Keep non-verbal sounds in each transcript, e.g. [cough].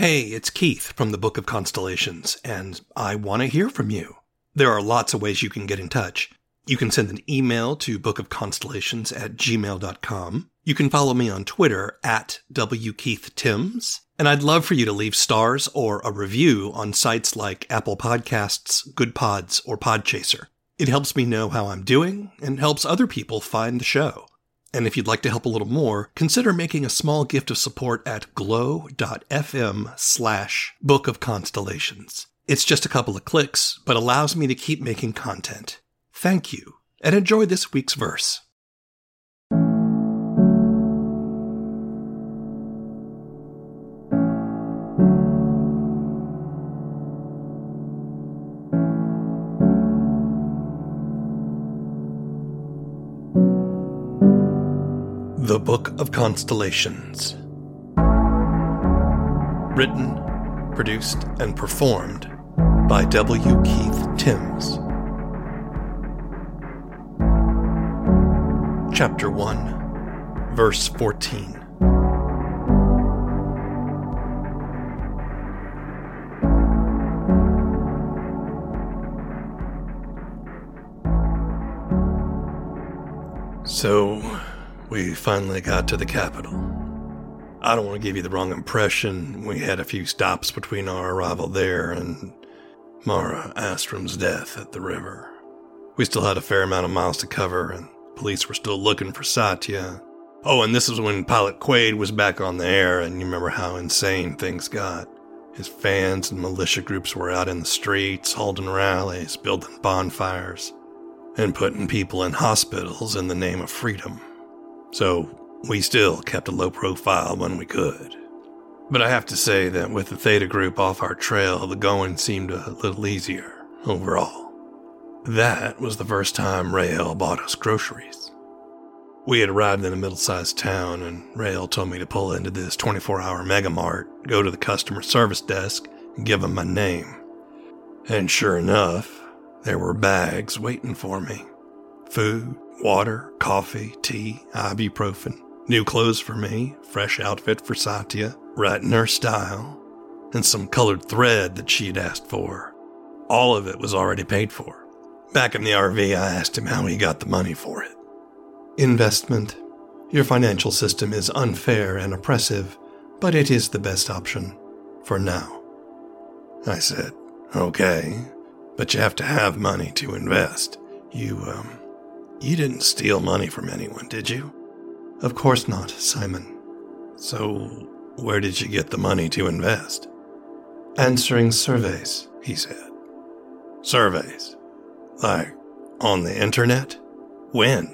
Hey, it's Keith from the Book of Constellations, and I want to hear from you. There are lots of ways you can get in touch. You can send an email to bookofconstellations at gmail.com. You can follow me on Twitter at WKeithTims. And I'd love for you to leave stars or a review on sites like Apple Podcasts, Goodpods, or Podchaser. It helps me know how I'm doing and helps other people find the show. And if you'd like to help a little more, consider making a small gift of support at glow.fm slash book of constellations. It's just a couple of clicks, but allows me to keep making content. Thank you, and enjoy this week's verse. The Book of Constellations. Written, produced, and performed by W. Keith Tims. Chapter 1, Verse 14. Finally got to the capital. I don't want to give you the wrong impression. We had a few stops between our arrival there and Mara Astrom's death at the river. We still had a fair amount of miles to cover, and police were still looking for Satya. Oh, and this is when Pilot Quaid was back on the air, and you remember how insane things got. His fans and militia groups were out in the streets, holding rallies, building bonfires, and putting people in hospitals in the name of freedom. So we still kept a low profile when we could. But I have to say that with the Theta group off our trail, the going seemed a little easier overall. That was the first time Rael bought us groceries. We had arrived in a middle sized town, and Rael told me to pull into this 24 hour megamart, go to the customer service desk, and give him my name. And sure enough, there were bags waiting for me food, water, coffee, tea, ibuprofen, new clothes for me, fresh outfit for Satya, right in her style, and some colored thread that she had asked for. All of it was already paid for. Back in the RV, I asked him how he got the money for it. Investment. Your financial system is unfair and oppressive, but it is the best option for now. I said, okay, but you have to have money to invest. You, um, you didn't steal money from anyone, did you? Of course not, Simon. So, where did you get the money to invest? Answering surveys, he said. Surveys? Like, on the internet? When?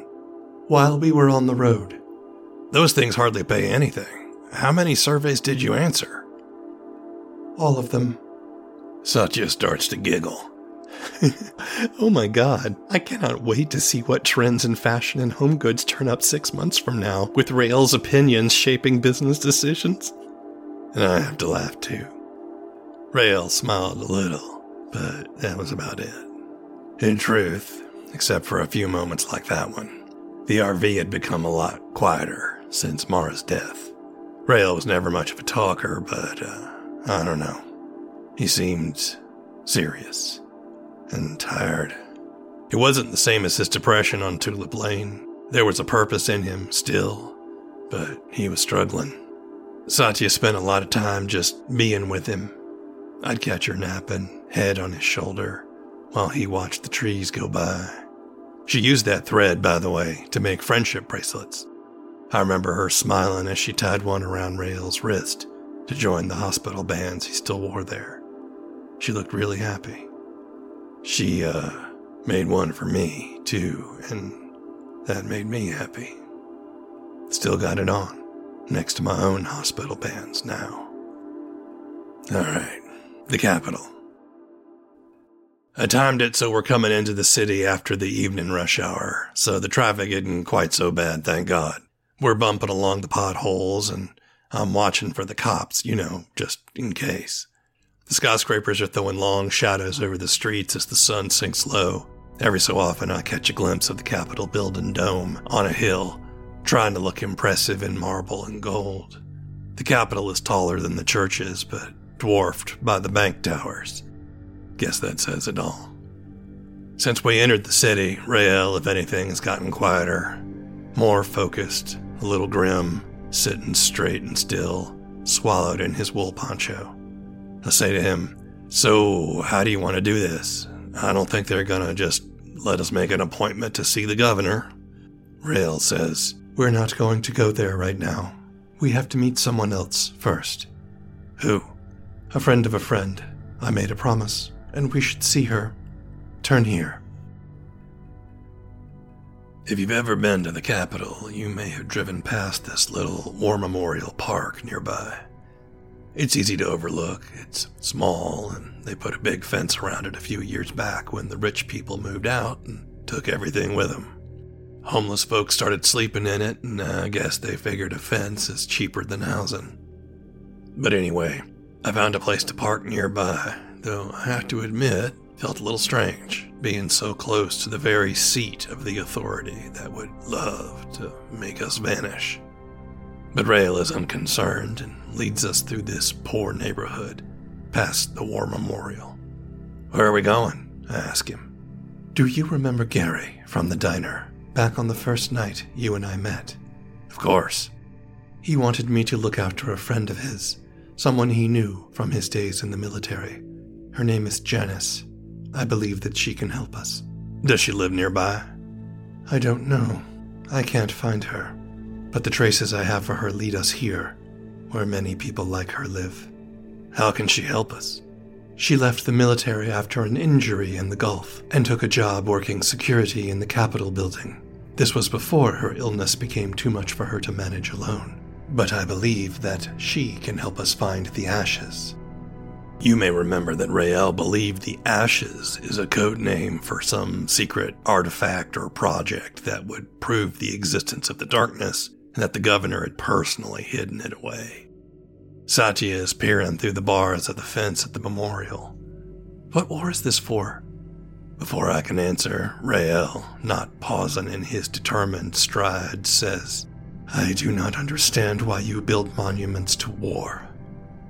While we were on the road. Those things hardly pay anything. How many surveys did you answer? All of them. Satya starts to giggle. [laughs] oh my god, I cannot wait to see what trends in fashion and home goods turn up six months from now, with Rael's opinions shaping business decisions. And I have to laugh too. Rael smiled a little, but that was about it. In truth, except for a few moments like that one, the RV had become a lot quieter since Mara's death. Rael was never much of a talker, but uh, I don't know. He seemed serious and tired. It wasn't the same as his depression on Tulip Lane. There was a purpose in him still, but he was struggling. Satya spent a lot of time just being with him. I'd catch her napping, head on his shoulder, while he watched the trees go by. She used that thread, by the way, to make friendship bracelets. I remember her smiling as she tied one around Rael's wrist to join the hospital bands he still wore there. She looked really happy. She, uh, made one for me, too, and that made me happy. Still got it on, next to my own hospital bands now. All right, the capital. I timed it so we're coming into the city after the evening rush hour, so the traffic isn't quite so bad, thank God. We're bumping along the potholes, and I'm watching for the cops, you know, just in case. The skyscrapers are throwing long shadows over the streets as the sun sinks low. Every so often, I catch a glimpse of the Capitol building dome on a hill, trying to look impressive in marble and gold. The Capitol is taller than the churches, but dwarfed by the bank towers. Guess that says it all. Since we entered the city, Rael, if anything, has gotten quieter, more focused, a little grim, sitting straight and still, swallowed in his wool poncho. I say to him, So, how do you want to do this? I don't think they're gonna just let us make an appointment to see the governor. Rael says, We're not going to go there right now. We have to meet someone else first. Who? A friend of a friend. I made a promise, and we should see her. Turn here. If you've ever been to the capital, you may have driven past this little war memorial park nearby. It's easy to overlook. It's small, and they put a big fence around it a few years back when the rich people moved out and took everything with them. Homeless folks started sleeping in it, and I guess they figured a fence is cheaper than housing. But anyway, I found a place to park nearby, though I have to admit, felt a little strange, being so close to the very seat of the authority that would love to make us vanish. But Rael is unconcerned and leads us through this poor neighborhood, past the war memorial. Where are we going? I ask him. Do you remember Gary from the diner, back on the first night you and I met? Of course. He wanted me to look after a friend of his, someone he knew from his days in the military. Her name is Janice. I believe that she can help us. Does she live nearby? I don't know. I can't find her but the traces I have for her lead us here, where many people like her live. How can she help us? She left the military after an injury in the Gulf and took a job working security in the Capitol building. This was before her illness became too much for her to manage alone. But I believe that she can help us find the ashes. You may remember that Rael believed the Ashes is a code name for some secret artifact or project that would prove the existence of the darkness that the governor had personally hidden it away. Satya is peering through the bars of the fence at the memorial. What war is this for? Before I can answer, Rael, not pausing in his determined stride, says, I do not understand why you build monuments to war.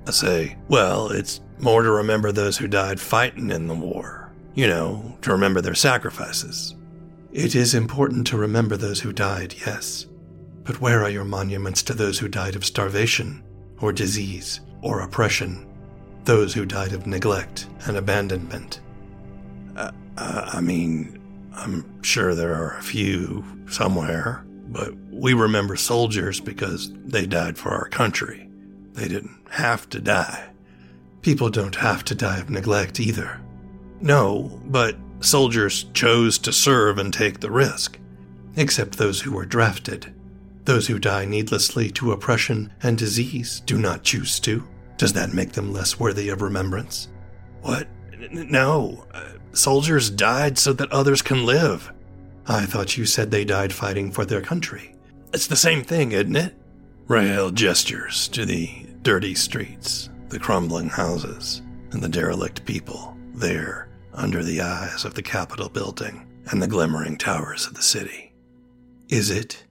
I say, well, it's more to remember those who died fighting in the war. You know, to remember their sacrifices. It is important to remember those who died, yes. But where are your monuments to those who died of starvation, or disease, or oppression? Those who died of neglect and abandonment? Uh, uh, I mean, I'm sure there are a few somewhere, but we remember soldiers because they died for our country. They didn't have to die. People don't have to die of neglect either. No, but soldiers chose to serve and take the risk, except those who were drafted. Those who die needlessly to oppression and disease do not choose to. Does that make them less worthy of remembrance? What? No. Uh, soldiers died so that others can live. I thought you said they died fighting for their country. It's the same thing, isn't it? Rael gestures to the dirty streets, the crumbling houses, and the derelict people there under the eyes of the Capitol building and the glimmering towers of the city. Is it?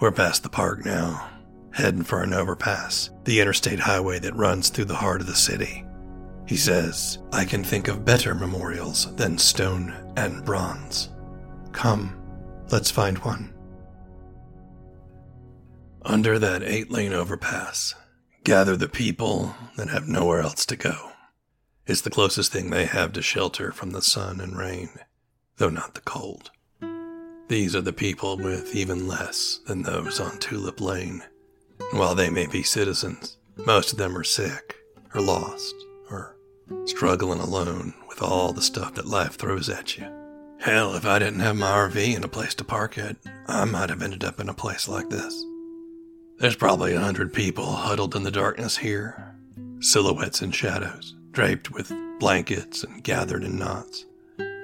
We're past the park now, heading for an overpass, the interstate highway that runs through the heart of the city. He says, I can think of better memorials than stone and bronze. Come, let's find one. Under that eight lane overpass, gather the people that have nowhere else to go. It's the closest thing they have to shelter from the sun and rain, though not the cold. These are the people with even less than those on Tulip Lane. While they may be citizens, most of them are sick, or lost, or struggling alone with all the stuff that life throws at you. Hell, if I didn't have my RV and a place to park it, I might have ended up in a place like this. There's probably a hundred people huddled in the darkness here, silhouettes and shadows, draped with blankets and gathered in knots.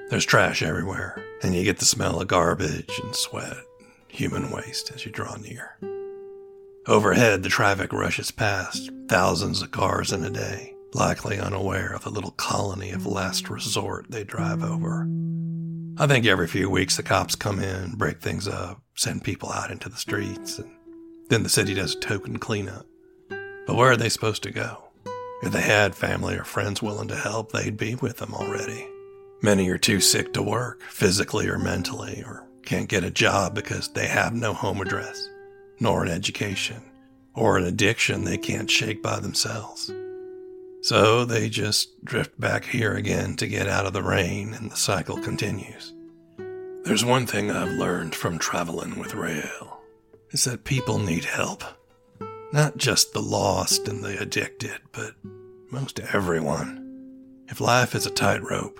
There's trash everywhere, and you get the smell of garbage and sweat, and human waste as you draw near. Overhead, the traffic rushes past, thousands of cars in a day, likely unaware of the little colony of last resort they drive over. I think every few weeks the cops come in, break things up, send people out into the streets, and then the city does a token cleanup. But where are they supposed to go? If they had family or friends willing to help, they'd be with them already. Many are too sick to work, physically or mentally, or can't get a job because they have no home address, nor an education, or an addiction they can't shake by themselves. So they just drift back here again to get out of the rain, and the cycle continues. There's one thing I've learned from traveling with Rael is that people need help. Not just the lost and the addicted, but most everyone. If life is a tightrope,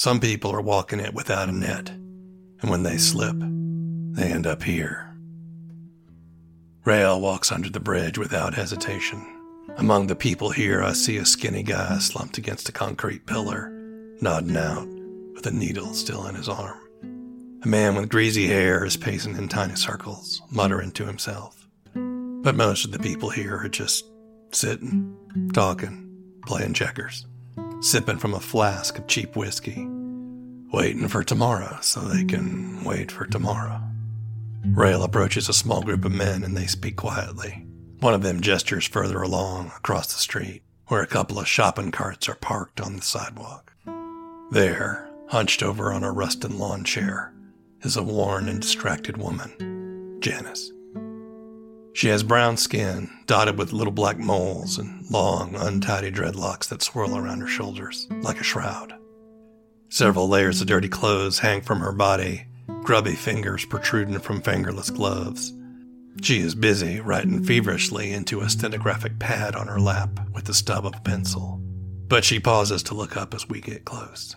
some people are walking it without a net, and when they slip, they end up here. Rael walks under the bridge without hesitation. Among the people here, I see a skinny guy slumped against a concrete pillar, nodding out, with a needle still in his arm. A man with greasy hair is pacing in tiny circles, muttering to himself. But most of the people here are just sitting, talking, playing checkers, sipping from a flask of cheap whiskey, waiting for tomorrow so they can wait for tomorrow. Rael approaches a small group of men and they speak quietly. One of them gestures further along across the street, where a couple of shopping carts are parked on the sidewalk. There, hunched over on a rusted lawn chair, is a worn and distracted woman, Janice. She has brown skin, dotted with little black moles and long, untidy dreadlocks that swirl around her shoulders like a shroud. Several layers of dirty clothes hang from her body, grubby fingers protruding from fingerless gloves. She is busy writing feverishly into a stenographic pad on her lap with the stub of a pencil, but she pauses to look up as we get close.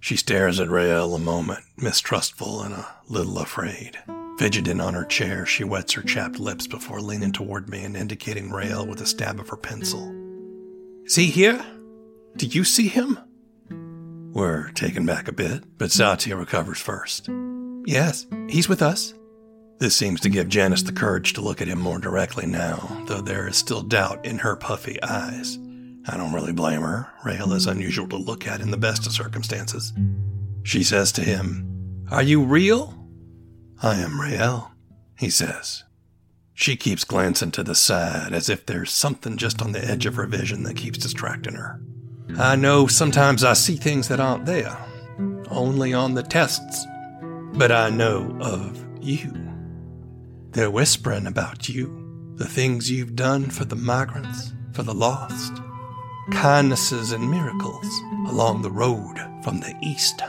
She stares at Rael a moment, mistrustful and a little afraid. Fidgeting on her chair, she wets her chapped lips before leaning toward me and indicating Rael with a stab of her pencil. Is he here? Do you see him? We're taken back a bit, but Satya recovers first. Yes, he's with us. This seems to give Janice the courage to look at him more directly now, though there is still doubt in her puffy eyes. I don't really blame her. Rael is unusual to look at in the best of circumstances. She says to him, Are you real? I am Rael, he says. She keeps glancing to the side as if there's something just on the edge of her vision that keeps distracting her. I know sometimes I see things that aren't there, only on the tests, but I know of you. They're whispering about you, the things you've done for the migrants, for the lost, kindnesses and miracles along the road from the east,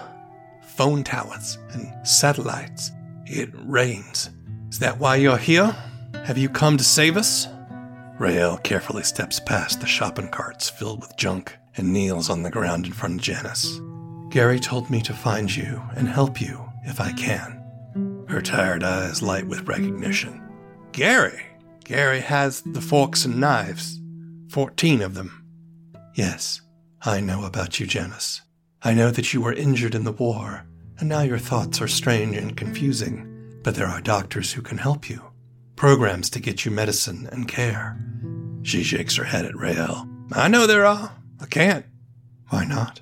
phone towers and satellites it rains. Is that why you're here? Have you come to save us? Rael carefully steps past the shopping carts filled with junk and kneels on the ground in front of Janice. Gary told me to find you and help you if I can. Her tired eyes light with recognition. Gary? Gary has the forks and knives. Fourteen of them. Yes, I know about you, Janice. I know that you were injured in the war and now your thoughts are strange and confusing, but there are doctors who can help you, programs to get you medicine and care. She shakes her head at Rael. I know there are. I can't. Why not?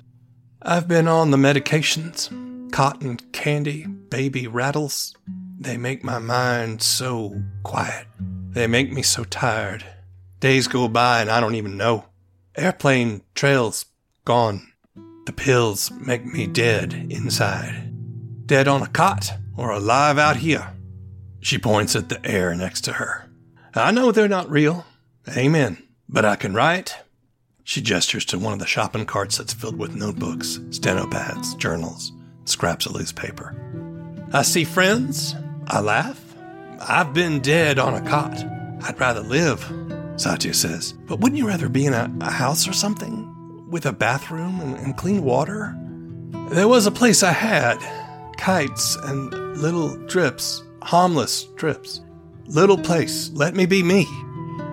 I've been on the medications cotton candy, baby rattles. They make my mind so quiet. They make me so tired. Days go by and I don't even know. Airplane trails gone. The pills make me dead inside dead on a cot or alive out here. She points at the air next to her. I know they're not real. Amen. But I can write. She gestures to one of the shopping carts that's filled with notebooks, stenopads, journals, scraps of loose paper. I see friends. I laugh. I've been dead on a cot. I'd rather live, Satya says. But wouldn't you rather be in a, a house or something? With a bathroom and, and clean water? There was a place I had kites and little drips, harmless drips. Little place, let me be me.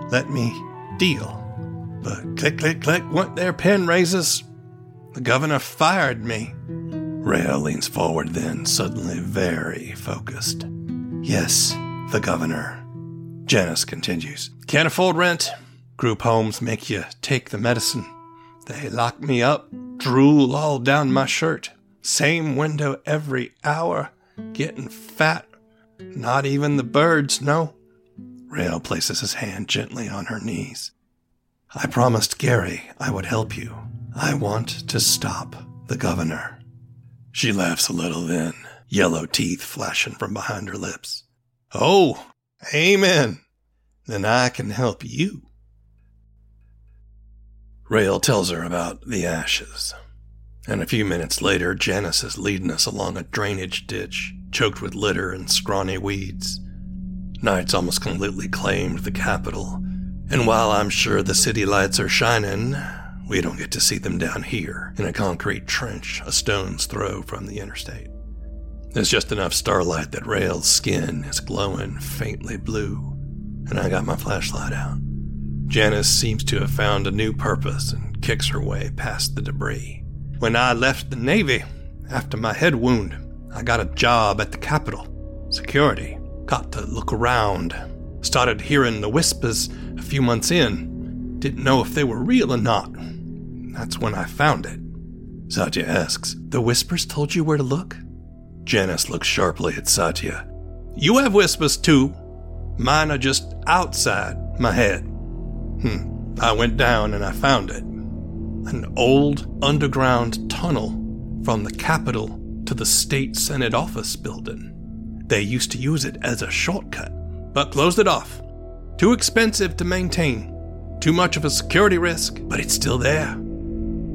Let me deal. But click, click, click went their pen raises. The governor fired me. Rael leans forward then, suddenly very focused. Yes, the governor. Janice continues. Can't afford rent. Group homes make you take the medicine. They lock me up, drool all down my shirt. Same window every hour. Getting fat. Not even the birds know. Rael places his hand gently on her knees. I promised Gary I would help you. I want to stop the governor. She laughs a little then, yellow teeth flashing from behind her lips. Oh, amen. Then I can help you. Rael tells her about the ashes. And a few minutes later, Janice is leading us along a drainage ditch choked with litter and scrawny weeds. Night's almost completely claimed the capital, and while I'm sure the city lights are shining, we don't get to see them down here in a concrete trench a stone's throw from the interstate. There's just enough starlight that Rael's skin is glowing faintly blue, and I got my flashlight out. Janice seems to have found a new purpose and kicks her way past the debris. When I left the Navy after my head wound, I got a job at the Capitol. Security. Got to look around. Started hearing the whispers a few months in. Didn't know if they were real or not. That's when I found it. Satya asks, The whispers told you where to look? Janice looks sharply at Satya. You have whispers too. Mine are just outside my head. Hmm. I went down and I found it. An old underground tunnel from the Capitol to the State Senate office building. They used to use it as a shortcut, but closed it off. Too expensive to maintain, too much of a security risk, but it's still there.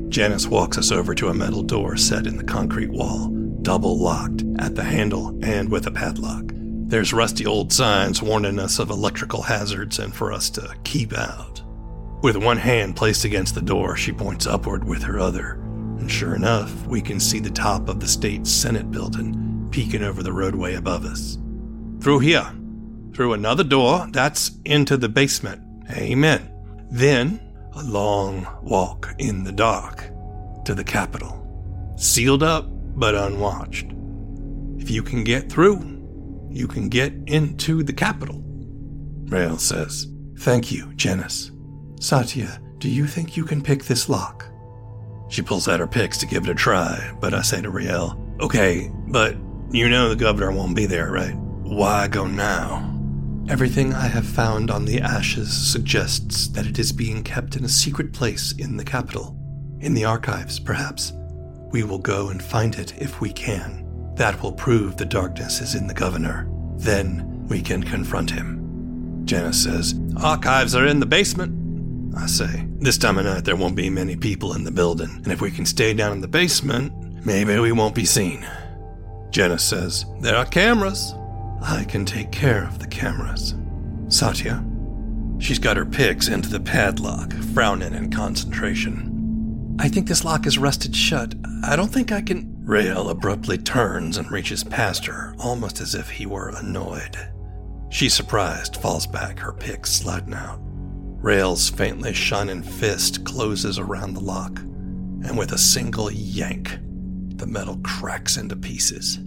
Janice walks us over to a metal door set in the concrete wall, double locked at the handle and with a padlock. There's rusty old signs warning us of electrical hazards and for us to keep out. With one hand placed against the door, she points upward with her other, and sure enough, we can see the top of the state senate building peeking over the roadway above us. Through here, through another door, that's into the basement. Amen. Then, a long walk in the dark to the Capitol. Sealed up, but unwatched. If you can get through, you can get into the Capitol. Rael says, Thank you, Janice. Satya, do you think you can pick this lock? She pulls out her picks to give it a try, but I say to Rael, Okay, but you know the governor won't be there, right? Why go now? Everything I have found on the ashes suggests that it is being kept in a secret place in the capital. In the archives, perhaps. We will go and find it if we can. That will prove the darkness is in the governor. Then we can confront him. Janice says, Archives are in the basement. I say, This time of night there won't be many people in the building, and if we can stay down in the basement, maybe we won't be seen. Jenna says, There are cameras. I can take care of the cameras. Satya. She's got her picks into the padlock, frowning in concentration. I think this lock is rusted shut. I don't think I can. Rael abruptly turns and reaches past her, almost as if he were annoyed. She's surprised, falls back, her picks sliding out. Rael's faintly shining fist closes around the lock, and with a single yank, the metal cracks into pieces.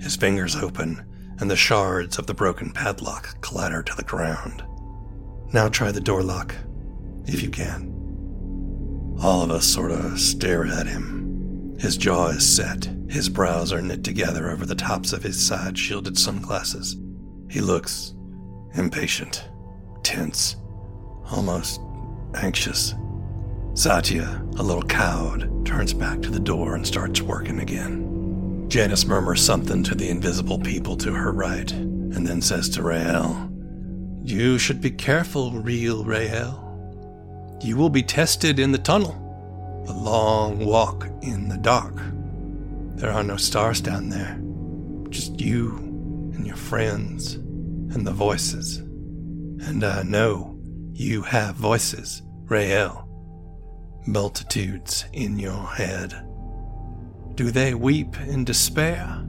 His fingers open, and the shards of the broken padlock clatter to the ground. Now try the door lock, if you can. All of us sort of stare at him. His jaw is set, his brows are knit together over the tops of his side shielded sunglasses. He looks impatient, tense, almost anxious. Satya, a little cowed, turns back to the door and starts working again. Janice murmurs something to the invisible people to her right, and then says to Rael, You should be careful, real Rael. You will be tested in the tunnel. A long walk in the dark. There are no stars down there, just you and your friends and the voices. And I know you have voices, Rael. Multitudes in your head. Do they weep in despair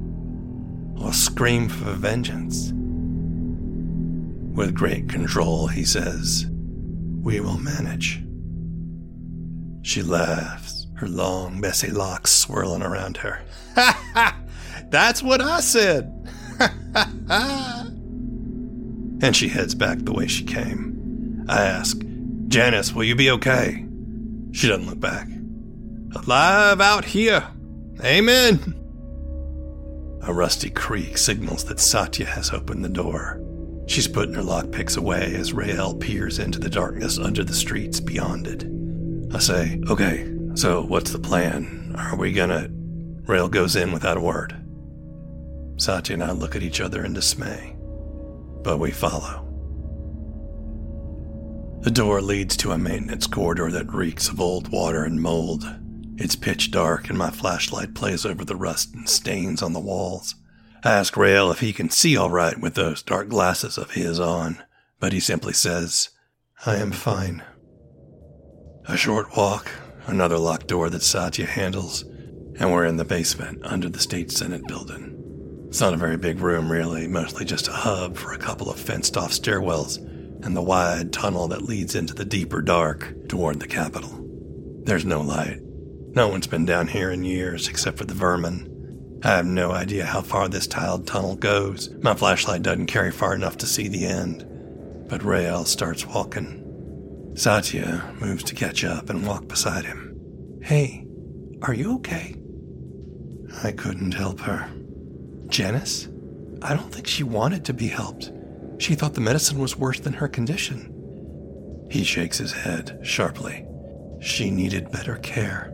or scream for vengeance? With great control, he says, We will manage. She laughs, her long, messy locks swirling around her. Ha [laughs] ha! That's what I said! Ha ha ha! And she heads back the way she came. I ask, Janice, will you be okay? She doesn't look back. Alive out here. Amen. A rusty creak signals that Satya has opened the door. She's putting her lockpicks away as Rael peers into the darkness under the streets beyond it. I say, Okay, so what's the plan? Are we gonna. Rael goes in without a word. Satya and I look at each other in dismay, but we follow. The door leads to a maintenance corridor that reeks of old water and mold. It's pitch dark, and my flashlight plays over the rust and stains on the walls. I ask Rael if he can see all right with those dark glasses of his on, but he simply says, I am fine. A short walk, another locked door that Satya handles, and we're in the basement under the State Senate building. It's not a very big room, really, mostly just a hub for a couple of fenced off stairwells and the wide tunnel that leads into the deeper dark toward the Capitol. There's no light, no one's been down here in years except for the vermin. I have no idea how far this tiled tunnel goes. My flashlight doesn't carry far enough to see the end. But Rael starts walking. Satya moves to catch up and walk beside him. Hey, are you okay? I couldn't help her. Janice? I don't think she wanted to be helped. She thought the medicine was worse than her condition. He shakes his head sharply. She needed better care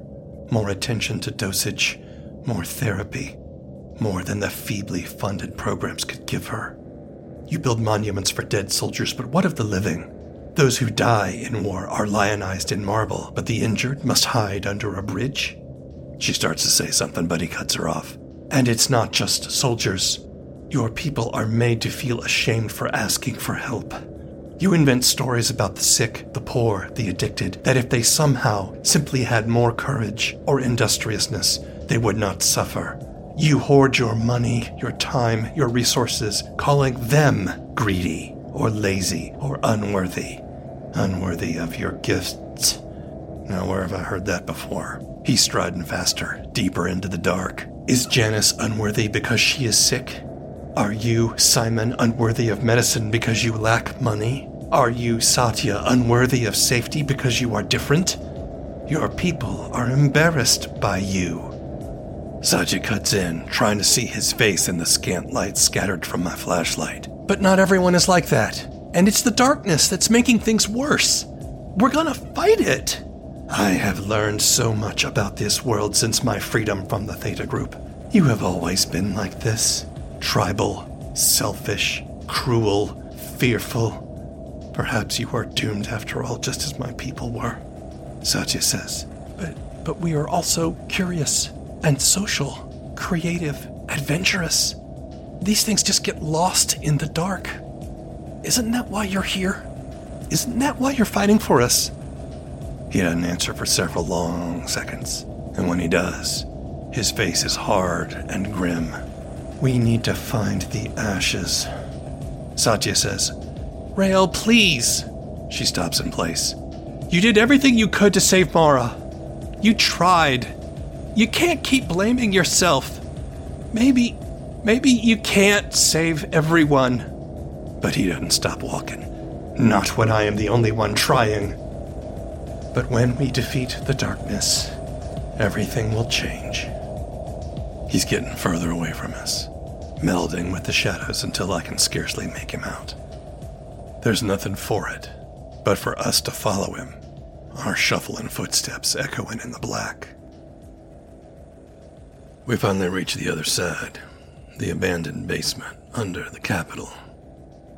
more attention to dosage, more therapy, more than the feebly funded programs could give her. You build monuments for dead soldiers, but what of the living? Those who die in war are lionized in marble, but the injured must hide under a bridge? She starts to say something, but he cuts her off. And it's not just soldiers. Your people are made to feel ashamed for asking for help. You invent stories about the sick, the poor, the addicted, that if they somehow simply had more courage or industriousness, they would not suffer. You hoard your money, your time, your resources, calling them greedy or lazy or unworthy. Unworthy of your gifts. Now, where have I heard that before? He's striding faster, deeper into the dark. Is Janice unworthy because she is sick? Are you, Simon, unworthy of medicine because you lack money? Are you, Satya, unworthy of safety because you are different? Your people are embarrassed by you. Satya cuts in, trying to see his face in the scant light scattered from my flashlight. But not everyone is like that. And it's the darkness that's making things worse. We're gonna fight it. I have learned so much about this world since my freedom from the Theta Group. You have always been like this tribal, selfish, cruel, fearful. Perhaps you are doomed after all, just as my people were. Satya says. But, but we are also curious and social, creative, adventurous. These things just get lost in the dark. Isn't that why you're here? Isn't that why you're fighting for us? He doesn't answer for several long seconds, and when he does, his face is hard and grim. We need to find the ashes. Satya says, Rael, please. She stops in place. You did everything you could to save Mara. You tried. You can't keep blaming yourself. Maybe, maybe you can't save everyone. But he doesn't stop walking. Not when I am the only one trying. But when we defeat the darkness, everything will change. He's getting further away from us, melding with the shadows until I can scarcely make him out. There's nothing for it but for us to follow him, our shuffling footsteps echoing in the black. We finally reach the other side, the abandoned basement under the Capitol.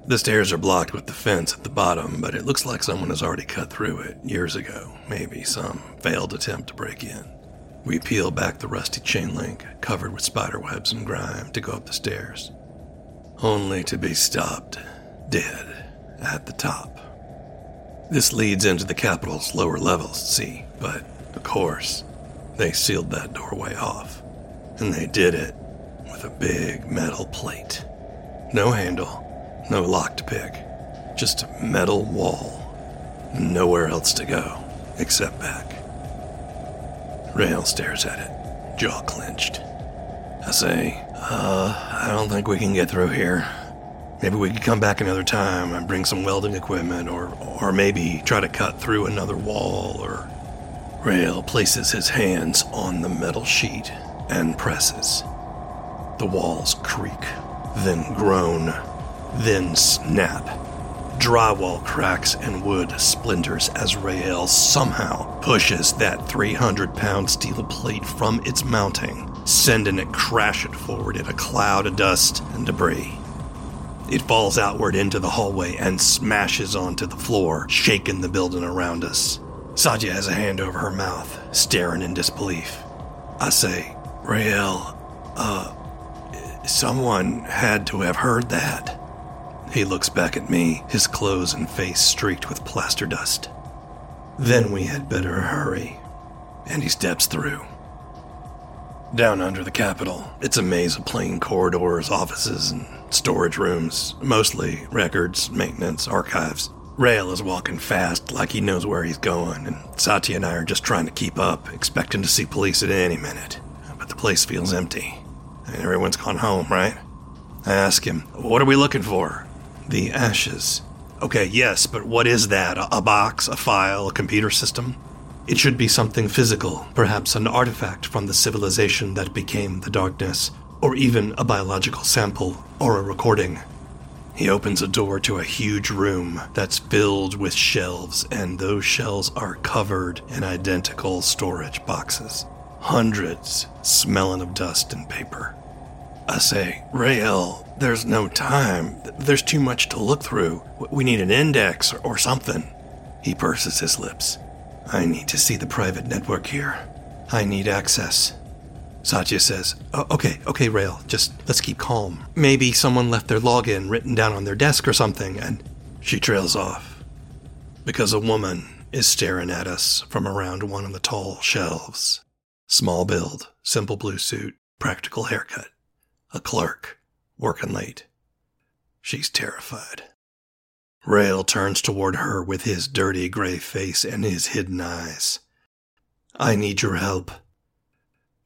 The stairs are blocked with the fence at the bottom, but it looks like someone has already cut through it years ago, maybe some failed attempt to break in. We peel back the rusty chain link, covered with spiderwebs and grime, to go up the stairs, only to be stopped dead at the top. This leads into the Capitol's lower levels, see, but of course, they sealed that doorway off. And they did it with a big metal plate. No handle, no lock to pick, just a metal wall. Nowhere else to go except back. Rael stares at it, jaw clenched. I say, uh, I don't think we can get through here. Maybe we could come back another time and bring some welding equipment, or, or maybe try to cut through another wall, or. Rael places his hands on the metal sheet and presses. The walls creak, then groan, then snap. Drywall cracks and wood splinters as Rael somehow pushes that 300 pound steel plate from its mounting, sending it crashing forward in a cloud of dust and debris. It falls outward into the hallway and smashes onto the floor, shaking the building around us. Satya has a hand over her mouth, staring in disbelief. I say, Rael, uh, someone had to have heard that. He looks back at me, his clothes and face streaked with plaster dust. Then we had better hurry. And he steps through. Down under the Capitol, it's a maze of plain corridors, offices, and storage rooms, mostly records, maintenance, archives. Rael is walking fast, like he knows where he's going, and Satya and I are just trying to keep up, expecting to see police at any minute. But the place feels empty. Everyone's gone home, right? I ask him, What are we looking for? The ashes. Okay, yes, but what is that? A, box, a file, a computer system? It should be something physical, perhaps an artifact from the civilization that became the darkness, or even a biological sample or a recording. He opens a door to a huge room that's filled with shelves, and those shelves are covered in identical storage boxes. Hundreds, smelling of dust and paper. I say, Rael, there's no time. There's too much to look through. We need an index or something. He purses his lips. I need to see the private network here. I need access. Satya says, Okay, okay, Rael, just let's keep calm. Maybe someone left their login written down on their desk or something, and she trails off. Because a woman is staring at us from around one of the tall shelves. Small build, simple blue suit, practical haircut. A clerk, working late. She's terrified. Rael turns toward her with his dirty gray face and his hidden eyes. I need your help.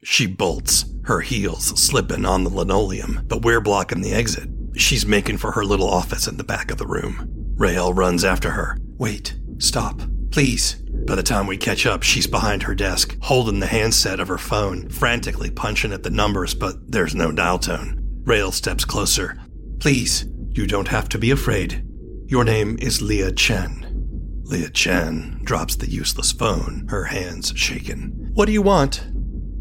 She bolts, her heels slipping on the linoleum, but we're blocking the exit. She's making for her little office in the back of the room. Rael runs after her. Wait, stop, please. By the time we catch up, she's behind her desk, holding the handset of her phone, frantically punching at the numbers, but there's no dial tone. Rael steps closer. Please, you don't have to be afraid. Your name is Leah Chen. Leah Chen drops the useless phone, her hands shaken. What do you want?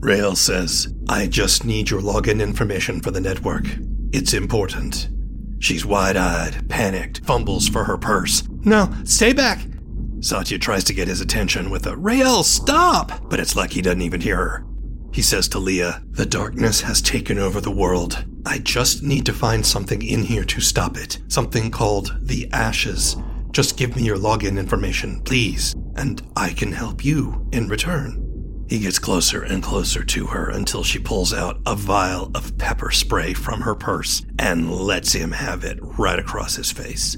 Rael says, I just need your login information for the network. It's important. She's wide eyed, panicked, fumbles for her purse. No, stay back! Satya tries to get his attention with a Rael, stop! But it's like he doesn't even hear her. He says to Leah, The darkness has taken over the world. I just need to find something in here to stop it. Something called the Ashes. Just give me your login information, please, and I can help you in return. He gets closer and closer to her until she pulls out a vial of pepper spray from her purse and lets him have it right across his face.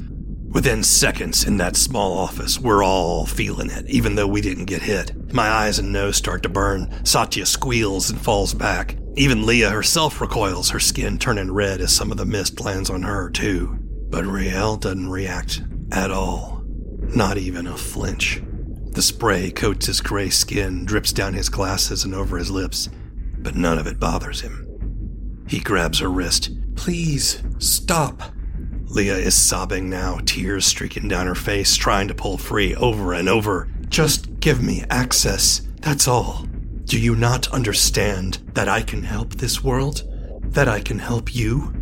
Within seconds in that small office, we're all feeling it, even though we didn't get hit. My eyes and nose start to burn. Satya squeals and falls back. Even Leah herself recoils, her skin turning red as some of the mist lands on her, too. But Rael doesn't react at all. Not even a flinch. The spray coats his gray skin, drips down his glasses and over his lips, but none of it bothers him. He grabs her wrist. Please, stop. Leah is sobbing now, tears streaking down her face, trying to pull free over and over. Just give me access, that's all. Do you not understand that I can help this world? That I can help you?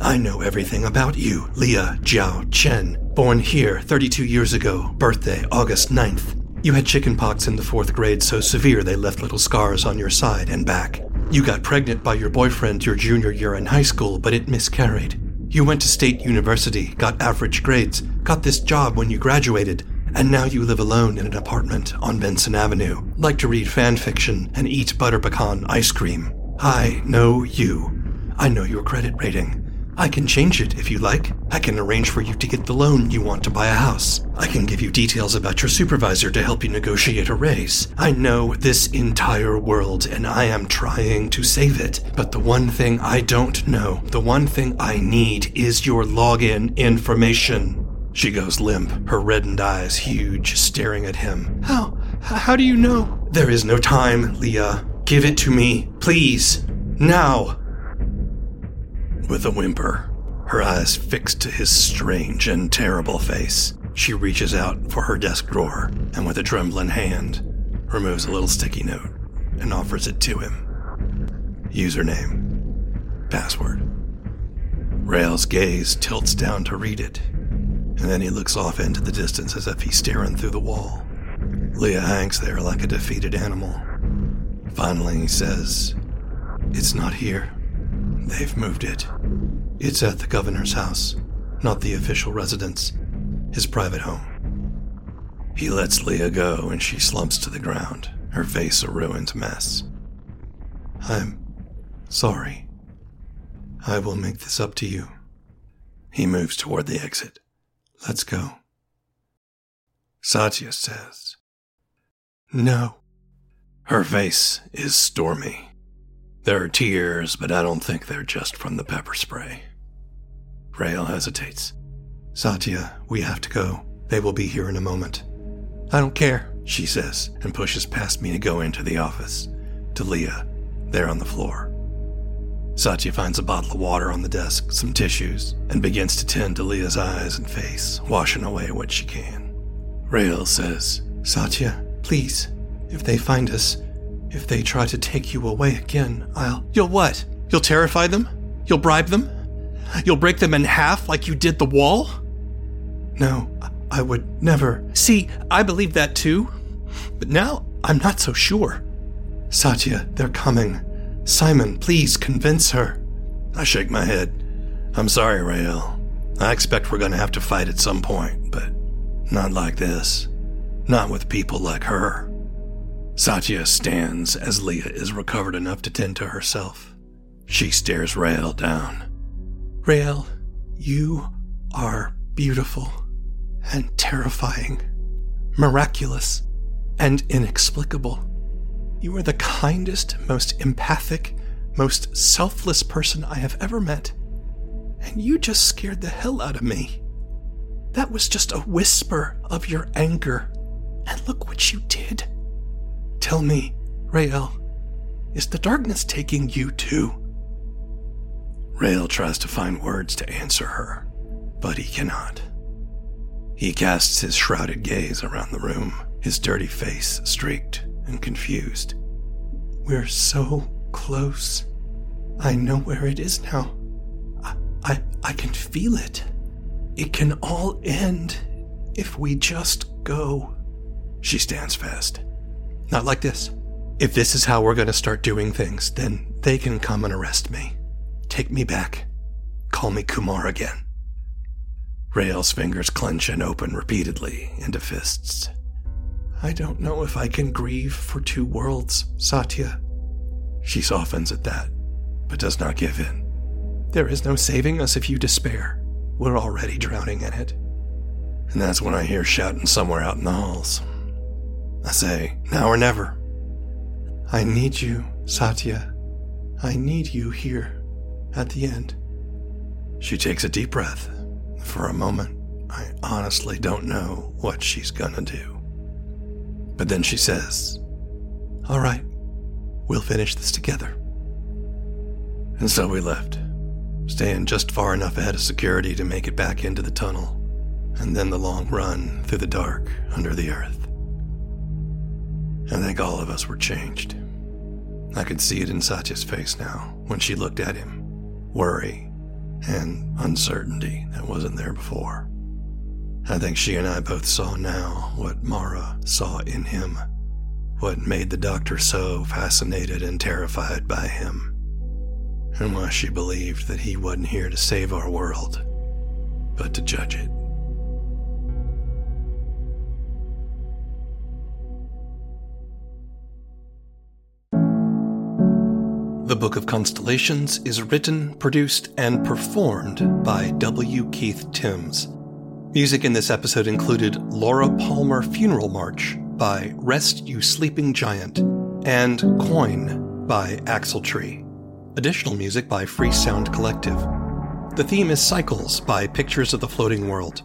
I know everything about you, Leah Jiao Chen, born here 32 years ago, birthday August 9th. You had chickenpox in the fourth grade so severe they left little scars on your side and back. You got pregnant by your boyfriend your junior year in high school, but it miscarried. You went to state university, got average grades, got this job when you graduated, and now you live alone in an apartment on Benson Avenue. Like to read fan fiction and eat butter pecan ice cream. I know you. I know your credit rating. I can change it if you like. I can arrange for you to get the loan you want to buy a house. I can give you details about your supervisor to help you negotiate a raise. I know this entire world and I am trying to save it. But the one thing I don't know, the one thing I need is your login information. She goes limp, her reddened eyes huge, staring at him. How? How do you know? There is no time, Leah. Give it to me, please. Now. With a whimper, her eyes fixed to his strange and terrible face, she reaches out for her desk drawer and, with a trembling hand, removes a little sticky note and offers it to him. Username, password. Rael's gaze tilts down to read it, and then he looks off into the distance as if he's staring through the wall. Leah hangs there like a defeated animal. Finally, he says, It's not here. They've moved it. It's at the governor's house, not the official residence, his private home. He lets Leah go and she slumps to the ground, her face a ruined mess. I'm sorry. I will make this up to you. He moves toward the exit. Let's go. Satya says, No. Her face is stormy. There are tears, but I don't think they're just from the pepper spray. Rael hesitates. Satya, we have to go. They will be here in a moment. I don't care, she says, and pushes past me to go into the office. To Leah, there on the floor. Satya finds a bottle of water on the desk, some tissues, and begins to tend to Leah's eyes and face, washing away what she can. Rael says, Satya, please, if they find us, if they try to take you away again, I'll. You'll what? You'll terrify them? You'll bribe them? You'll break them in half like you did the wall? No, I would never. See, I believe that too. But now I'm not so sure. Satya, they're coming. Simon, please convince her. I shake my head. I'm sorry, Rael. I expect we're going to have to fight at some point, but not like this. Not with people like her. Satya stands as Leah is recovered enough to tend to herself. She stares Rael down. Rael, you are beautiful and terrifying, miraculous and inexplicable. You are the kindest, most empathic, most selfless person I have ever met. And you just scared the hell out of me. That was just a whisper of your anger. And look what you did. Tell me, Rael, is the darkness taking you too? Rael tries to find words to answer her, but he cannot. He casts his shrouded gaze around the room, his dirty face streaked and confused. We're so close. I know where it is now. I, I, I can feel it. It can all end if we just go. She stands fast. Not like this. If this is how we're going to start doing things, then they can come and arrest me. Take me back. Call me Kumar again. Rael's fingers clench and open repeatedly into fists. I don't know if I can grieve for two worlds, Satya. She softens at that, but does not give in. There is no saving us if you despair. We're already drowning in it. And that's when I hear shouting somewhere out in the halls. I say, now or never. I need you, Satya. I need you here at the end. She takes a deep breath. For a moment, I honestly don't know what she's gonna do. But then she says, All right, we'll finish this together. And so we left, staying just far enough ahead of security to make it back into the tunnel, and then the long run through the dark under the earth. I think all of us were changed. I could see it in Satya's face now when she looked at him worry and uncertainty that wasn't there before. I think she and I both saw now what Mara saw in him, what made the doctor so fascinated and terrified by him, and why she believed that he wasn't here to save our world, but to judge it. The Book of Constellations is written, produced, and performed by W. Keith Tims. Music in this episode included Laura Palmer Funeral March by Rest You Sleeping Giant and Quoin by Axletree. Additional music by Free Sound Collective. The theme is Cycles by Pictures of the Floating World.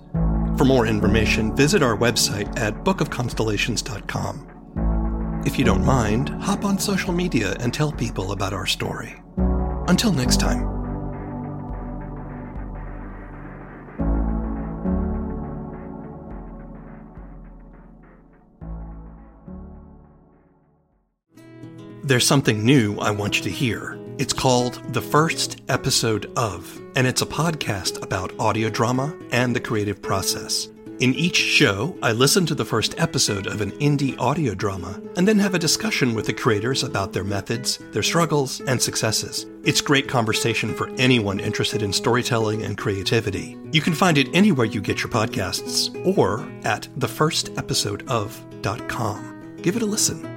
For more information, visit our website at bookofconstellations.com. If you don't mind, hop on social media and tell people about our story. Until next time. There's something new I want you to hear. It's called The First Episode of, and it's a podcast about audio drama and the creative process. In each show, I listen to the first episode of an indie audio drama and then have a discussion with the creators about their methods, their struggles, and successes. It's great conversation for anyone interested in storytelling and creativity. You can find it anywhere you get your podcasts or at thefirstepisodeof.com. Give it a listen.